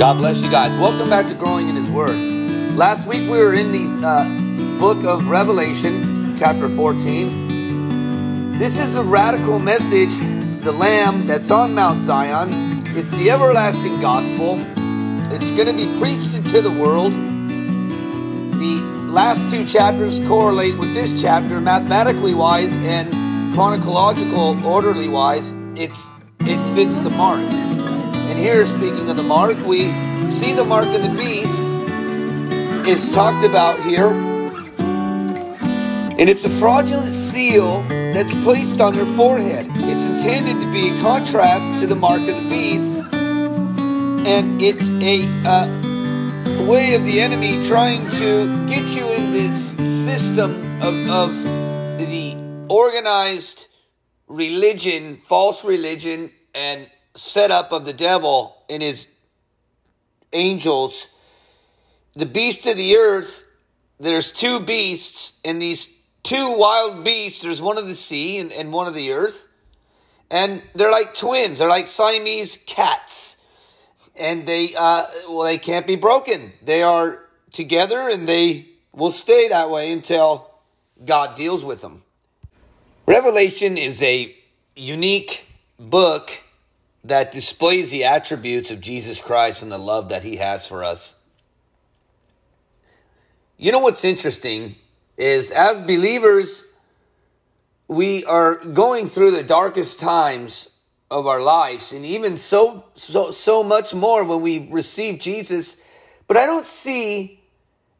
God bless you guys. Welcome back to Growing in His Word. Last week we were in the uh, book of Revelation, chapter 14. This is a radical message, the Lamb that's on Mount Zion. It's the everlasting gospel. It's going to be preached into the world. The last two chapters correlate with this chapter mathematically wise and chronological orderly wise. It's it fits the mark. Here, speaking of the mark, we see the mark of the beast is talked about here. And it's a fraudulent seal that's placed on their forehead. It's intended to be a contrast to the mark of the beast. And it's a uh, way of the enemy trying to get you in this system of, of the organized religion, false religion, and setup of the devil and his angels. The beast of the earth, there's two beasts, and these two wild beasts, there's one of the sea and, and one of the earth. And they're like twins, they're like Siamese cats. And they uh well they can't be broken. They are together and they will stay that way until God deals with them. Revelation is a unique book that displays the attributes of Jesus Christ and the love that he has for us. You know what's interesting is as believers, we are going through the darkest times of our lives and even so so so much more when we receive Jesus but I don't see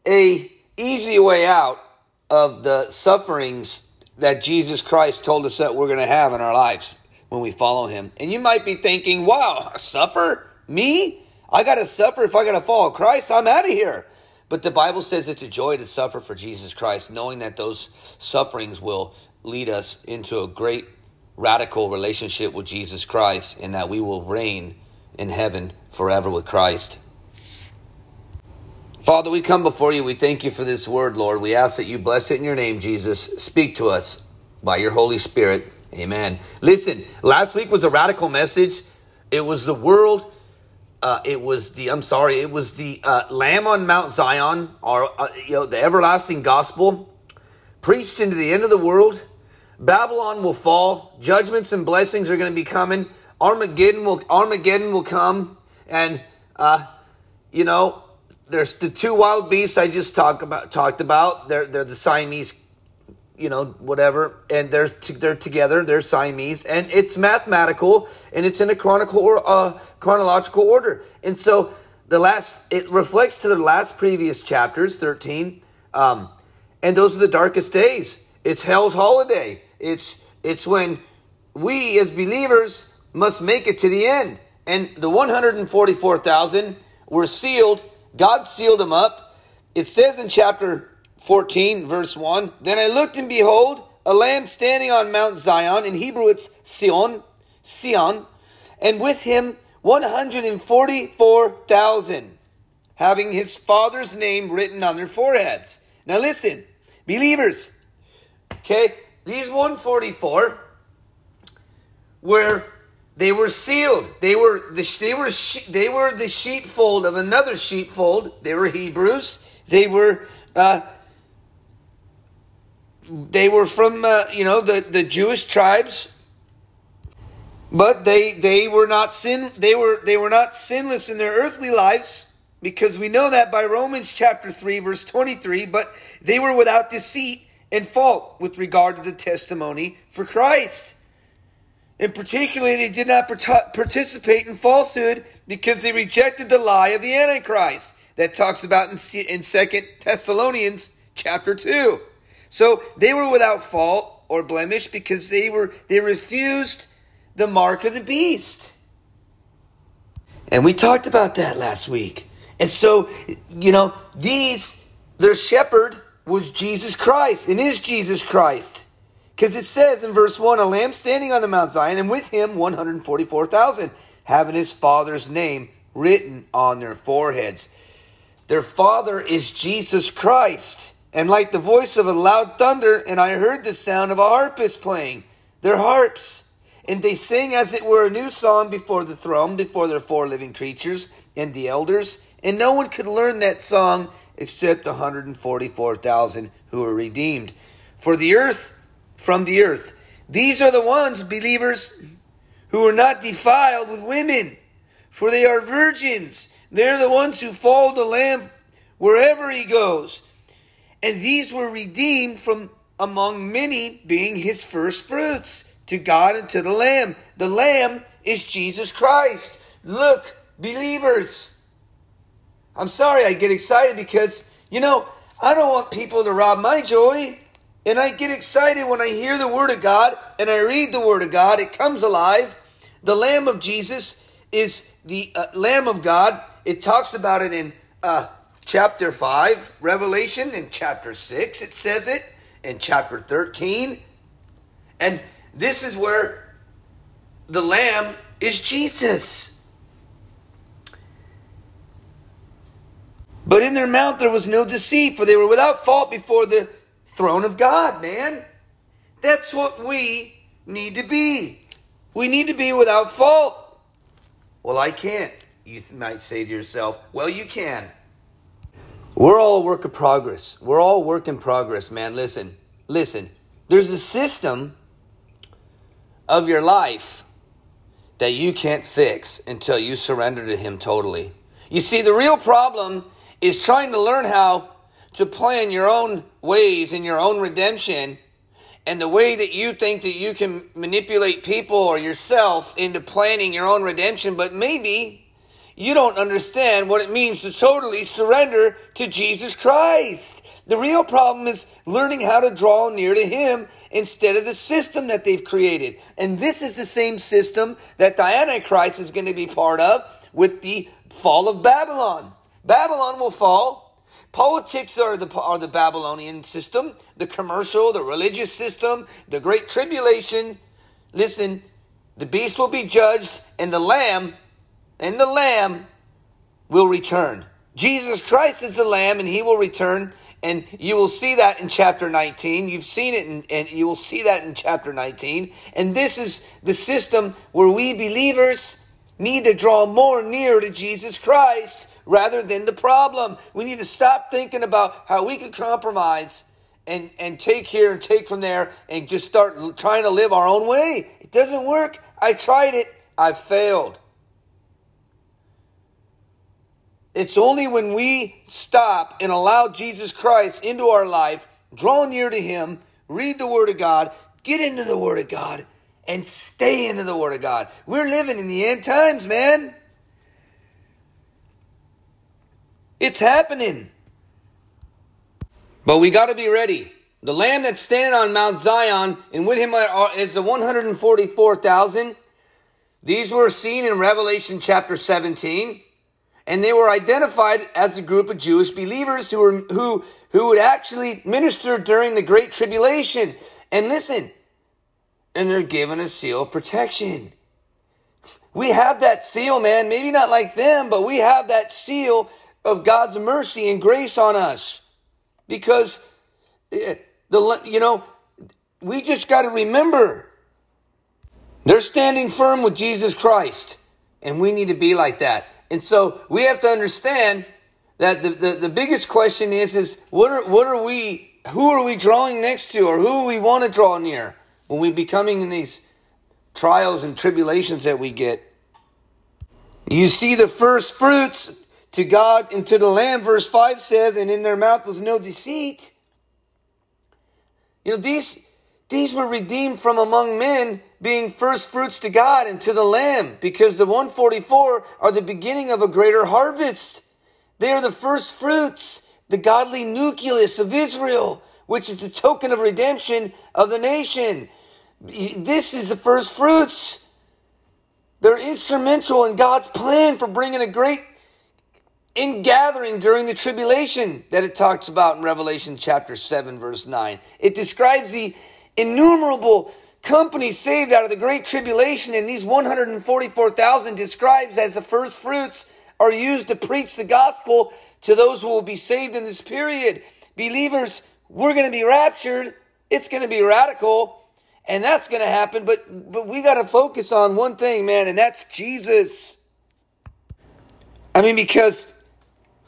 a easy way out of the sufferings that Jesus Christ told us that we're going to have in our lives when we follow him. And you might be thinking, wow, suffer? Me? I got to suffer if I got to follow Christ? I'm out of here. But the Bible says it's a joy to suffer for Jesus Christ, knowing that those sufferings will lead us into a great radical relationship with Jesus Christ and that we will reign in heaven forever with Christ. Father, we come before you. We thank you for this word, Lord. We ask that you bless it in your name, Jesus. Speak to us by your Holy Spirit. Amen. Listen, last week was a radical message. It was the world. Uh, it was the. I'm sorry. It was the uh, Lamb on Mount Zion, or uh, you know, the everlasting gospel, preached into the end of the world. Babylon will fall. Judgments and blessings are going to be coming. Armageddon will Armageddon will come, and uh, you know, there's the two wild beasts I just talked about. Talked about. They're they're the Siamese you know, whatever, and they're t- they're together, they're Siamese, and it's mathematical, and it's in a chronicle or uh, chronological order, and so the last it reflects to the last previous chapters, thirteen, um, and those are the darkest days. It's hell's holiday. It's it's when we as believers must make it to the end, and the one hundred and forty four thousand were sealed. God sealed them up. It says in chapter 14, verse 1. Then I looked and behold, a lamb standing on Mount Zion. In Hebrew it's Sion, Sion, and with him 144,000, having his father's name written on their foreheads. Now listen, believers, okay, these 144 were they were sealed. They were the, they were they were the sheepfold of another sheepfold. They were Hebrews. They were uh, they were from uh, you know the, the Jewish tribes, but they they were not sin they were they were not sinless in their earthly lives because we know that by Romans chapter three verse twenty three. But they were without deceit and fault with regard to the testimony for Christ. And particularly, they did not participate in falsehood because they rejected the lie of the Antichrist that talks about in, 2 Thessalonians chapter 2. So they were without fault or blemish because they were they refused the mark of the beast. And we talked about that last week. And so, you know, these their shepherd was Jesus Christ and is Jesus Christ. Because it says in verse 1 a lamb standing on the Mount Zion, and with him 144,000, having his father's name written on their foreheads. Their father is Jesus Christ and like the voice of a loud thunder, and I heard the sound of a harpist playing their harps. And they sing as it were a new song before the throne, before their four living creatures, and the elders, and no one could learn that song except the 144,000 who were redeemed. For the earth, from the earth, these are the ones, believers, who are not defiled with women, for they are virgins. They're the ones who follow the Lamb wherever he goes. And these were redeemed from among many, being his first fruits to God and to the Lamb. The Lamb is Jesus Christ. Look, believers. I'm sorry I get excited because, you know, I don't want people to rob my joy. And I get excited when I hear the Word of God and I read the Word of God. It comes alive. The Lamb of Jesus is the uh, Lamb of God. It talks about it in uh, chapter 5, Revelation, in chapter 6, it says it, in chapter 13. And this is where the Lamb is Jesus. But in their mouth there was no deceit, for they were without fault before the throne of God, man. That's what we need to be. We need to be without fault. Well, I can't. You might say to yourself, well, you can. We're all a work of progress. We're all work in progress, man. Listen, listen. There's a system of your life that you can't fix until you surrender to Him totally. You see, the real problem is trying to learn how to plan your own ways in your own redemption and the way that you think that you can manipulate people or yourself into planning your own redemption, but maybe you don't understand what it means to totally surrender to Jesus Christ. The real problem is learning how to draw near to Him instead of the system that they've created. And this is the same system that the Antichrist is going to be part of with the fall of Babylon. Babylon will fall Politics are the, are the Babylonian system, the commercial, the religious system, the great tribulation. Listen, the beast will be judged, and the lamb, and the lamb will return. Jesus Christ is the lamb, and he will return. And you will see that in chapter 19. You've seen it, in, and you will see that in chapter 19. And this is the system where we believers need to draw more near to Jesus Christ rather than the problem. We need to stop thinking about how we can compromise and, and take here and take from there and just start trying to live our own way. It doesn't work. I tried it, I failed. It's only when we stop and allow Jesus Christ into our life, draw near to Him, read the Word of God, get into the Word of God, and stay into the Word of God. We're living in the end times, man. It's happening. But we got to be ready. The lamb that's standing on Mount Zion, and with him is the 144,000. These were seen in Revelation chapter 17, and they were identified as a group of Jewish believers who were who who would actually minister during the Great Tribulation. And listen, and they're given a seal of protection. We have that seal, man. Maybe not like them, but we have that seal of God's mercy and grace on us. Because eh, the you know, we just got to remember they're standing firm with Jesus Christ, and we need to be like that. And so we have to understand that the, the, the biggest question is is what are what are we who are we drawing next to or who we want to draw near when we're becoming in these trials and tribulations that we get. You see the first fruits to God and to the Lamb, verse 5 says, and in their mouth was no deceit. You know, these, these were redeemed from among men, being first fruits to God and to the Lamb, because the 144 are the beginning of a greater harvest. They are the first fruits, the godly nucleus of Israel, which is the token of redemption of the nation. This is the first fruits. They're instrumental in God's plan for bringing a great in gathering during the tribulation that it talks about in Revelation chapter 7, verse 9. It describes the innumerable companies saved out of the great tribulation, and these 144,000 describes as the first fruits are used to preach the gospel to those who will be saved in this period. Believers, we're going to be raptured. It's going to be radical. And that's going to happen, but but we got to focus on one thing, man, and that's Jesus. I mean, because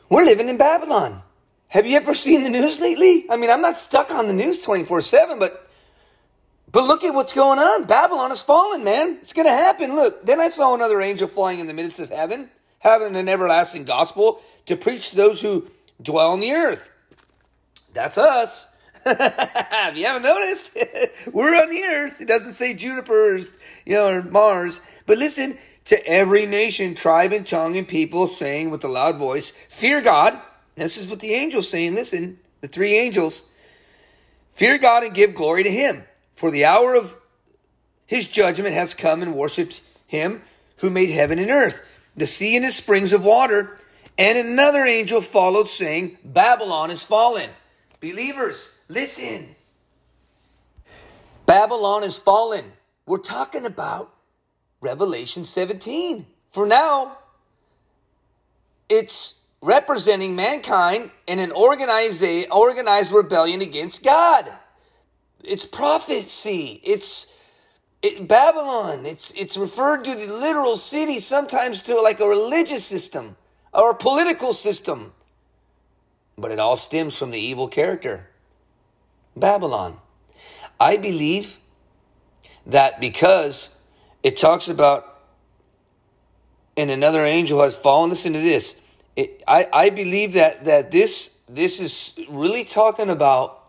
we're living in Babylon. Have you ever seen the news lately? I mean, I'm not stuck on the news 24 7, but but look at what's going on. Babylon has fallen, man. It's going to happen. Look, then I saw another angel flying in the midst of heaven, having an everlasting gospel to preach to those who dwell on the earth. That's us. if you haven't noticed, we're on the earth. It doesn't say Jupiter, you know, or Mars. But listen, to every nation, tribe, and tongue and people, saying with a loud voice, Fear God this is what the angels saying. Listen, the three angels fear God and give glory to Him, for the hour of His judgment has come, and worshipped Him who made heaven and earth, the sea and its springs of water. And another angel followed, saying, Babylon is fallen. Believers, listen. Babylon is fallen. We're talking about Revelation 17. For now, it's representing mankind in an organized, organized rebellion against God. It's prophecy. It's it, Babylon. It's it's referred to the literal city sometimes to like a religious system or a political system, but it all stems from the evil character, Babylon. I believe that because it talks about and another angel has fallen. Listen to this it, I, I believe that, that this, this is really talking about,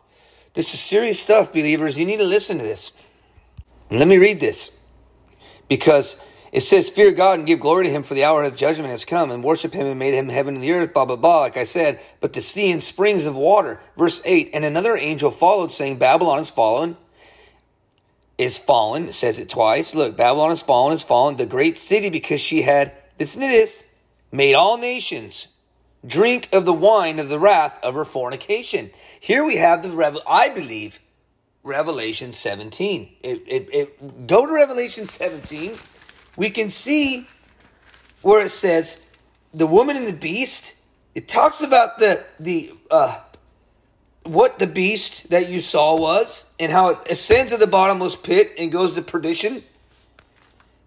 this is serious stuff, believers. You need to listen to this. Let me read this. Because it says, Fear God and give glory to him, for the hour of judgment has come, and worship him and made him heaven and the earth, blah, blah, blah, like I said. But the sea and springs of water. Verse 8 And another angel followed, saying, Babylon is fallen, is fallen. It says it twice. Look, Babylon is fallen, is fallen, the great city, because she had, listen to this, made all nations drink of the wine of the wrath of her fornication. Here we have the revel. I believe Revelation 17. It, it, it, go to Revelation 17. We can see where it says the woman and the beast. It talks about the the uh, what the beast that you saw was and how it ascends to the bottomless pit and goes to perdition.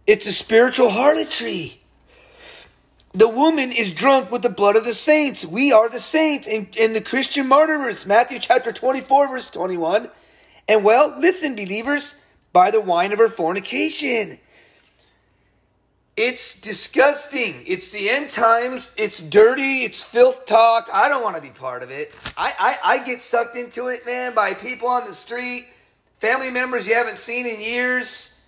It's a spiritual harlotry. The woman is drunk with the blood of the saints. We are the saints and, and the Christian martyrs. Matthew chapter 24, verse 21. And well, listen, believers, by the wine of her fornication. It's disgusting. It's the end times. It's dirty. It's filth talk. I don't want to be part of it. I, I, I get sucked into it, man, by people on the street, family members you haven't seen in years.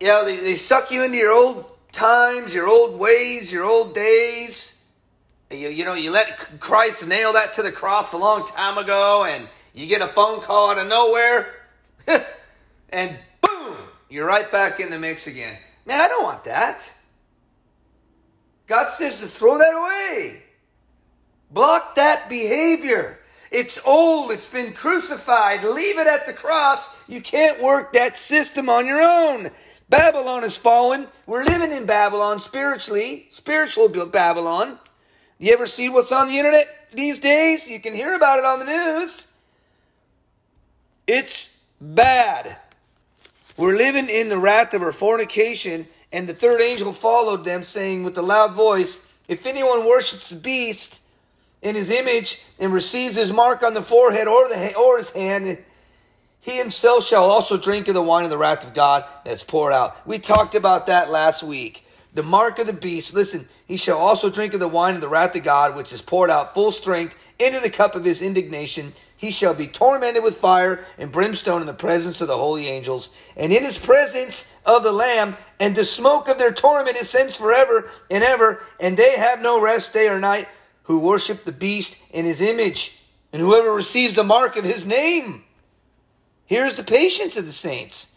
You know, they, they suck you into your old times, your old ways, your old days. You, you know, you let Christ nail that to the cross a long time ago, and you get a phone call out of nowhere, and boom, you're right back in the mix again. Man, I don't want that. God says to throw that away. Block that behavior. It's old, it's been crucified. Leave it at the cross. You can't work that system on your own. Babylon has fallen. We're living in Babylon spiritually, spiritual Babylon. You ever see what's on the internet these days? You can hear about it on the news. It's bad. We're living in the wrath of our fornication, and the third angel followed them, saying with a loud voice, If anyone worships the beast in his image and receives his mark on the forehead or, the, or his hand, he himself shall also drink of the wine of the wrath of God that's poured out. We talked about that last week. The mark of the beast, listen, he shall also drink of the wine of the wrath of God, which is poured out full strength into the cup of his indignation. He shall be tormented with fire and brimstone in the presence of the holy angels, and in his presence of the Lamb, and the smoke of their torment ascends forever and ever, and they have no rest day or night who worship the beast in his image, and whoever receives the mark of his name. Here's the patience of the saints.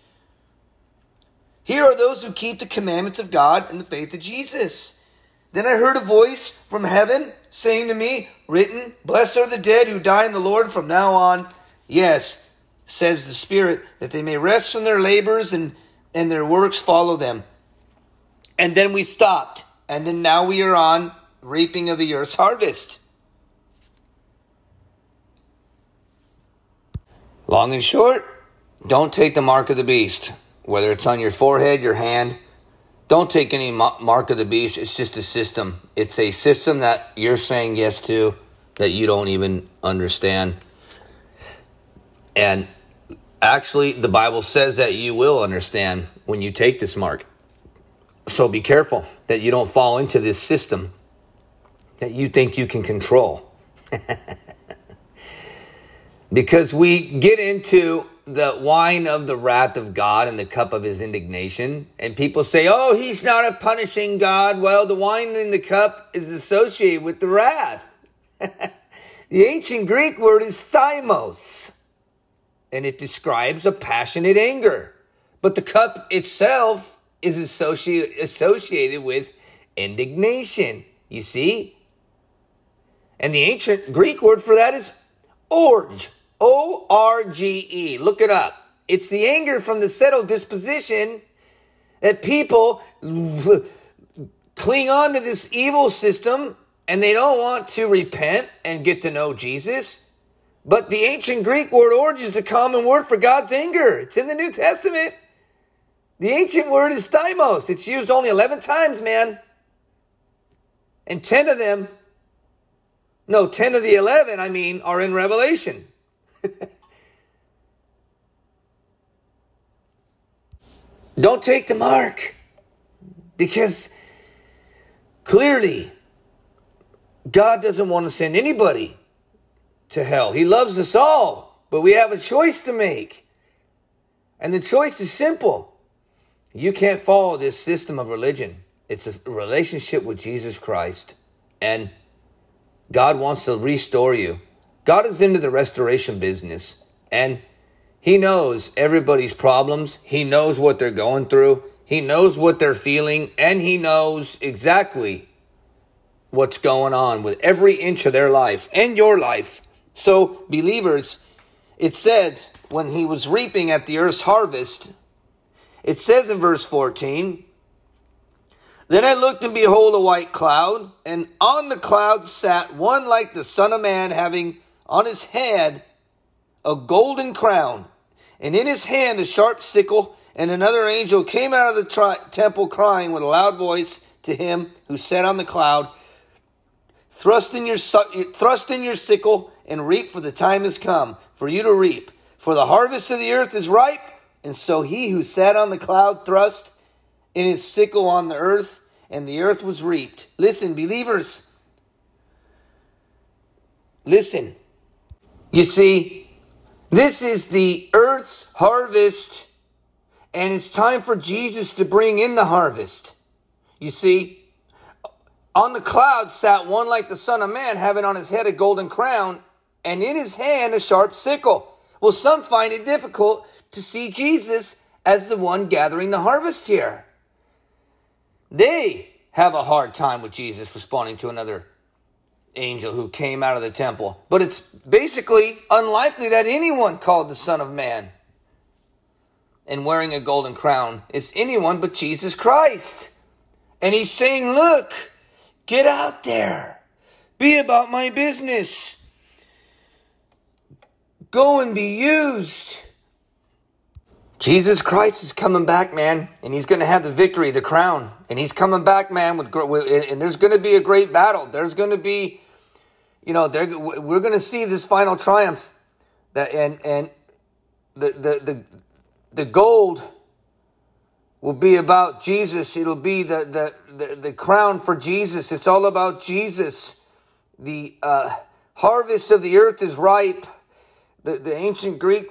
Here are those who keep the commandments of God and the faith of Jesus. Then I heard a voice from heaven saying to me, Written, Blessed are the dead who die in the Lord from now on. Yes, says the Spirit, that they may rest from their labors and, and their works follow them. And then we stopped. And then now we are on reaping of the earth's harvest. Long and short, don't take the mark of the beast, whether it's on your forehead, your hand, Don't take any mark of the beast. It's just a system. It's a system that you're saying yes to that you don't even understand. And actually, the Bible says that you will understand when you take this mark. So be careful that you don't fall into this system that you think you can control. because we get into the wine of the wrath of God and the cup of his indignation. And people say, oh, he's not a punishing God. Well, the wine in the cup is associated with the wrath. the ancient Greek word is thymos, and it describes a passionate anger. But the cup itself is associated, associated with indignation. You see? And the ancient Greek word for that is orge. O R G E. Look it up. It's the anger from the settled disposition that people cling on to this evil system and they don't want to repent and get to know Jesus. But the ancient Greek word orge is the common word for God's anger. It's in the New Testament. The ancient word is thymos. It's used only 11 times, man. And 10 of them, no, 10 of the 11, I mean, are in Revelation. Don't take the mark because clearly God doesn't want to send anybody to hell. He loves us all, but we have a choice to make. And the choice is simple. You can't follow this system of religion. It's a relationship with Jesus Christ. And God wants to restore you. God is into the restoration business and He knows everybody's problems. He knows what they're going through. He knows what they're feeling and He knows exactly what's going on with every inch of their life and your life. So, believers, it says when He was reaping at the earth's harvest, it says in verse 14, then I looked and behold a white cloud, and on the cloud sat one like the Son of Man, having on his head a golden crown, and in his hand a sharp sickle. And another angel came out of the tri- temple crying with a loud voice to him who sat on the cloud, Thrust in your, thrust in your sickle and reap, for the time has come for you to reap. For the harvest of the earth is ripe. And so he who sat on the cloud thrust in his sickle on the earth, and the earth was reaped. Listen, believers. Listen. You see, this is the earth's harvest, and it's time for Jesus to bring in the harvest. You see, on the cloud sat one like the Son of Man, having on his head a golden crown, and in his hand a sharp sickle. Well, some find it difficult to see Jesus as the one gathering the harvest here. They have a hard time with Jesus responding to another angel who came out of the temple. But it's basically unlikely that anyone called the Son of Man and wearing a golden crown is anyone but Jesus Christ. And he's saying, Look, get out there, be about my business, go and be used. Jesus Christ is coming back, man, and he's going to have the victory, the crown, and he's coming back, man. With and there's going to be a great battle. There's going to be you know, we're going to see this final triumph, that and and the the the the gold will be about Jesus. It'll be the the the, the crown for Jesus. It's all about Jesus. The uh, harvest of the earth is ripe. The the ancient Greek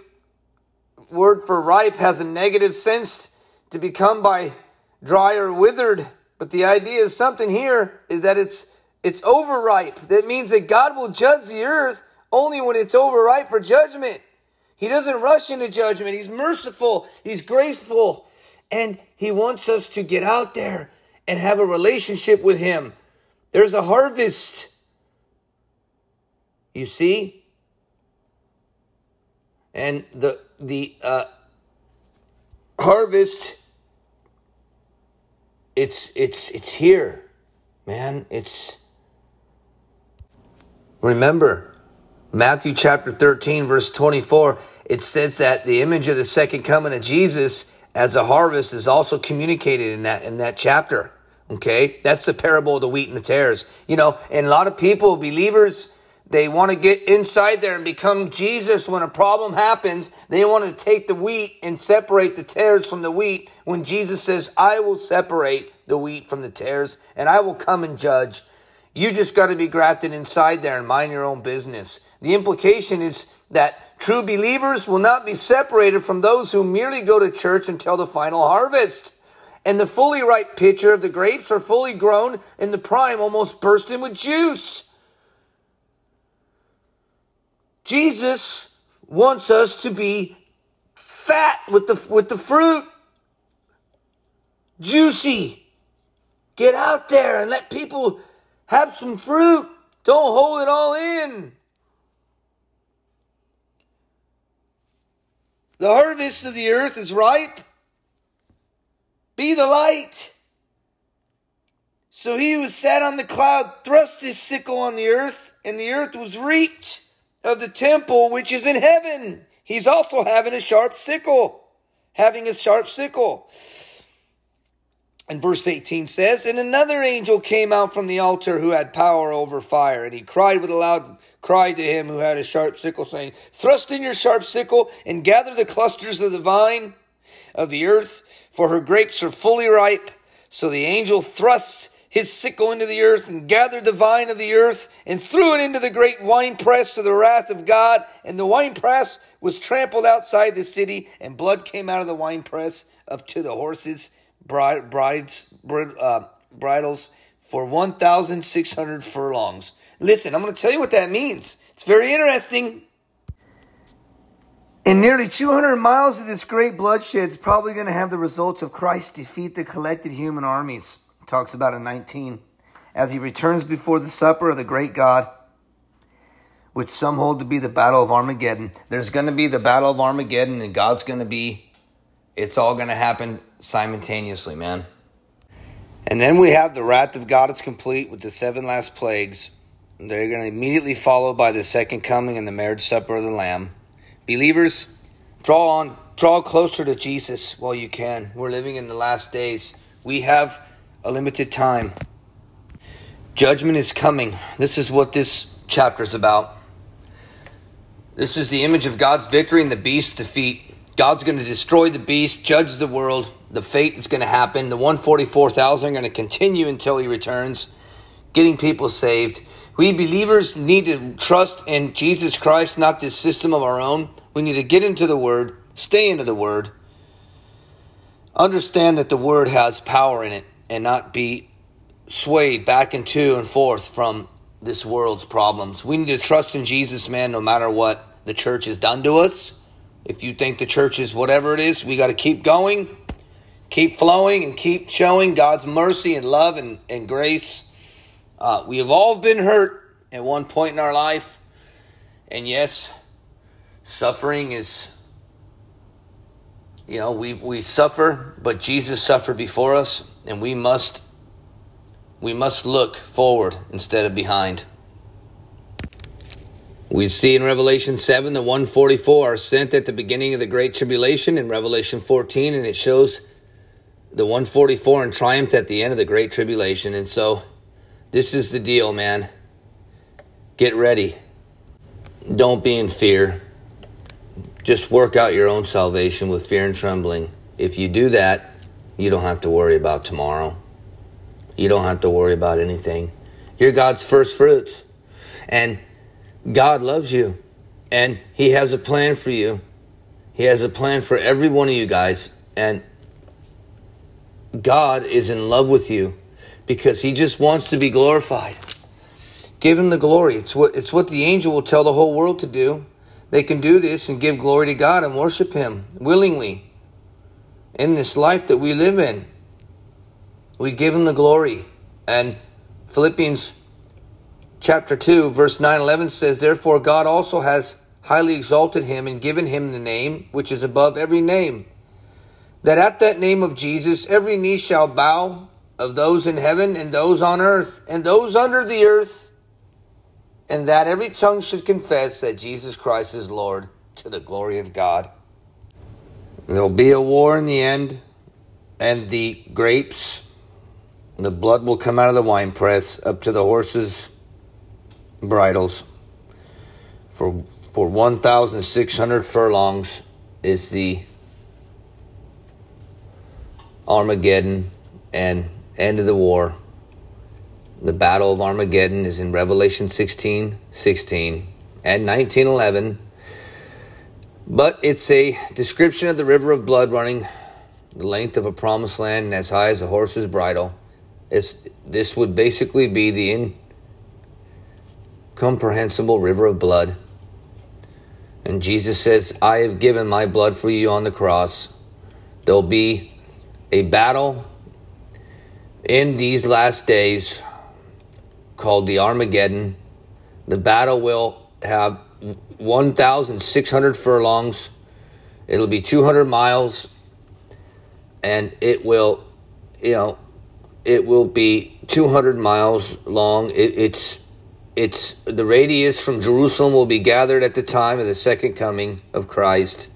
word for ripe has a negative sense to become by dry or withered. But the idea is something here is that it's it's overripe. That means that God will judge the earth only when it's overripe for judgment. He doesn't rush into judgment. He's merciful. He's graceful. And he wants us to get out there and have a relationship with him. There's a harvest. You see? And the the uh, harvest it's it's it's here. Man, it's Remember, Matthew chapter 13, verse 24, it says that the image of the second coming of Jesus as a harvest is also communicated in that in that chapter. Okay, that's the parable of the wheat and the tares. You know, and a lot of people, believers, they want to get inside there and become Jesus when a problem happens. They want to take the wheat and separate the tares from the wheat when Jesus says, I will separate the wheat from the tares and I will come and judge. You just got to be grafted inside there and mind your own business. The implication is that true believers will not be separated from those who merely go to church until the final harvest. And the fully ripe pitcher of the grapes are fully grown and the prime almost bursting with juice. Jesus wants us to be fat with the, with the fruit, juicy. Get out there and let people have some fruit. Don't hold it all in. The harvest of the earth is ripe. Be the light. So he who sat on the cloud thrust his sickle on the earth, and the earth was reaped of the temple which is in heaven. He's also having a sharp sickle, having a sharp sickle. And verse 18 says, And another angel came out from the altar who had power over fire, and he cried with a loud cry to him who had a sharp sickle, saying, Thrust in your sharp sickle and gather the clusters of the vine of the earth, for her grapes are fully ripe. So the angel thrusts his sickle into the earth and gathered the vine of the earth and threw it into the great winepress of the wrath of God. And the winepress was trampled outside the city, and blood came out of the winepress up to the horses' bride, brides, uh, bridles for 1,600 furlongs. Listen, I'm going to tell you what that means. It's very interesting. In nearly 200 miles of this great bloodshed is probably going to have the results of Christ defeat the collected human armies talks about in 19, as he returns before the supper of the great God, which some hold to be the battle of Armageddon. There's going to be the battle of Armageddon, and God's going to be, it's all going to happen simultaneously, man. And then we have the wrath of God is complete with the seven last plagues. They're going to immediately follow by the second coming and the marriage supper of the Lamb. Believers, draw on, draw closer to Jesus while you can. We're living in the last days. We have a limited time. Judgment is coming. This is what this chapter is about. This is the image of God's victory and the beast's defeat. God's going to destroy the beast, judge the world. The fate is going to happen. The 144,000 are going to continue until he returns, getting people saved. We believers need to trust in Jesus Christ, not this system of our own. We need to get into the Word, stay into the Word, understand that the Word has power in it and not be swayed back and to and forth from this world's problems. We need to trust in Jesus, man, no matter what the church has done to us. If you think the church is whatever it is, we got to keep going, keep flowing, and keep showing God's mercy and love and, and grace. Uh, we have all been hurt at one point in our life. And yes, suffering is you know, we, we suffer, but Jesus suffered before us, and we must we must look forward instead of behind. We see in Revelation 7 the 144 are sent at the beginning of the Great Tribulation in Revelation 14, and it shows the 144 in triumph at the end of the Great Tribulation. And so, this is the deal, man. Get ready. Don't be in fear. Just work out your own salvation with fear and trembling. If you do that, you don't have to worry about tomorrow. You don't have to worry about anything. You're God's first fruits. And God loves you. And He has a plan for you. He has a plan for every one of you guys. And God is in love with you because He just wants to be glorified. Give Him the glory. It's what, it's what the angel will tell the whole world to do. They can do this and give glory to God and worship Him willingly in this life that we live in. We give Him the glory. And Philippians chapter 2, verse 9 11 says, Therefore God also has highly exalted Him and given Him the name which is above every name, that at that name of Jesus every knee shall bow of those in heaven and those on earth and those under the earth and that every tongue should confess that Jesus Christ is Lord to the glory of God. There'll be a war in the end, and the grapes, the blood will come out of the winepress up to the horses' bridles. For for 1,600 furlongs is the Armageddon and end of the war. The Battle of Armageddon is in Revelation 16 16 and 1911. But it's a description of the river of blood running the length of a promised land and as high as a horse's bridle. It's, this would basically be the incomprehensible river of blood. And Jesus says, I have given my blood for you on the cross. There'll be a battle in these last days called the Armageddon. The battle will have 1,600 furlongs. It'll be 200 miles, and it will, you know, it will be 200 miles long. It, it's, it's the radius from Jerusalem will be gathered at the time of the second coming of Christ,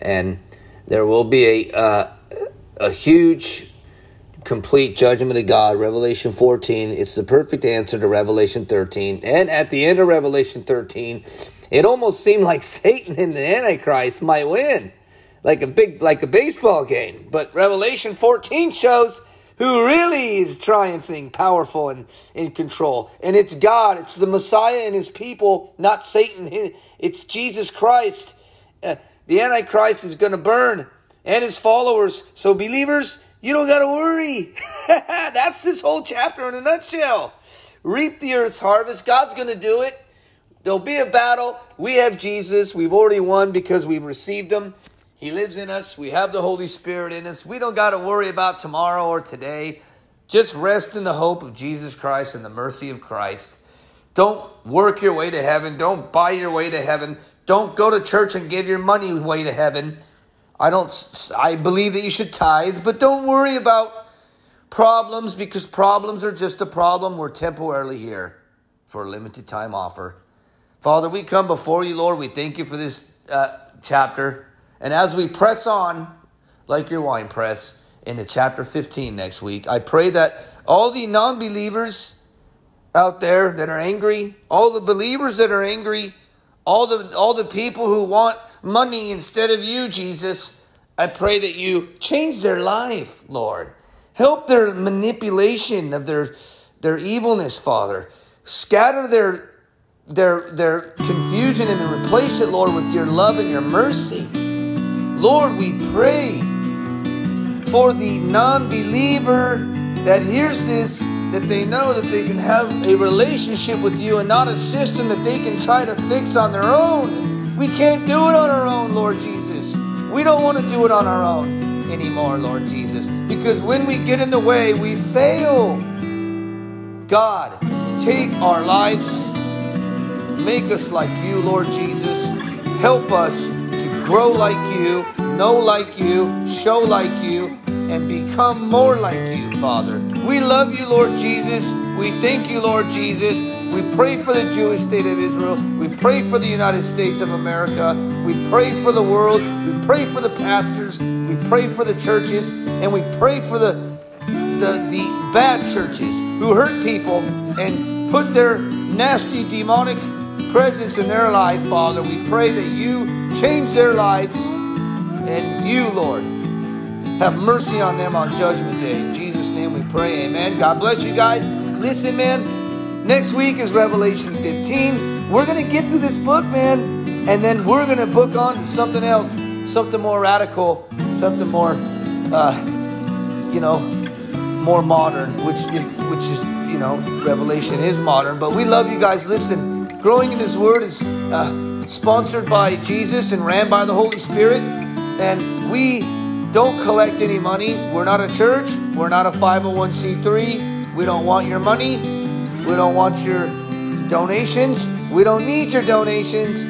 and there will be a uh, a huge complete judgment of God. Revelation 14, it's the perfect answer to Revelation 13. And at the end of Revelation 13, it almost seemed like Satan and the Antichrist might win. Like a big like a baseball game. But Revelation 14 shows who really is triumphing, powerful, and in control. And it's God, it's the Messiah and his people, not Satan. It's Jesus Christ. Uh, the Antichrist is going to burn and his followers. So, believers, you don't got to worry. That's this whole chapter in a nutshell. Reap the earth's harvest. God's going to do it. There'll be a battle. We have Jesus. We've already won because we've received him. He lives in us. We have the Holy Spirit in us. We don't got to worry about tomorrow or today. Just rest in the hope of Jesus Christ and the mercy of Christ. Don't work your way to heaven. Don't buy your way to heaven. Don't go to church and give your money way to heaven. I don't I believe that you should tithe, but don't worry about problems because problems are just a problem. We're temporarily here for a limited time offer. Father, we come before you, Lord. We thank you for this uh, chapter. And as we press on, like your wine press, into chapter 15 next week, I pray that all the non believers out there that are angry, all the believers that are angry, all the, all the people who want money instead of you, Jesus. I pray that you change their life, Lord. Help their manipulation of their their evilness, Father. Scatter their their their confusion and replace it, Lord, with your love and your mercy. Lord, we pray for the non-believer that hears this that they know that they can have a relationship with you and not a system that they can try to fix on their own. We can't do it on our own, Lord Jesus. We don't want to do it on our own anymore, Lord Jesus. Because when we get in the way, we fail. God, take our lives, make us like you, Lord Jesus. Help us to grow like you, know like you, show like you, and become more like you, Father. We love you, Lord Jesus. We thank you, Lord Jesus. We pray for the Jewish state of Israel. We pray for the United States of America. We pray for the world. We pray for the pastors. We pray for the churches. And we pray for the, the, the bad churches who hurt people and put their nasty demonic presence in their life, Father. We pray that you change their lives and you, Lord, have mercy on them on Judgment Day. In Jesus' name we pray. Amen. God bless you guys. Listen, man. Next week is Revelation 15. We're going to get through this book, man, and then we're going to book on to something else, something more radical, something more, uh, you know, more modern, which which is, you know, Revelation is modern. But we love you guys. Listen, growing in His Word is uh, sponsored by Jesus and ran by the Holy Spirit, and we don't collect any money. We're not a church. We're not a 501c3. We don't want your money. We don't want your donations. We don't need your donations.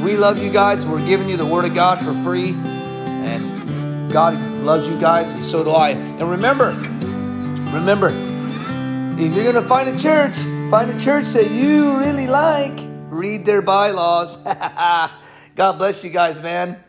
We love you guys. We're giving you the Word of God for free. And God loves you guys, and so do I. And remember, remember, if you're going to find a church, find a church that you really like. Read their bylaws. God bless you guys, man.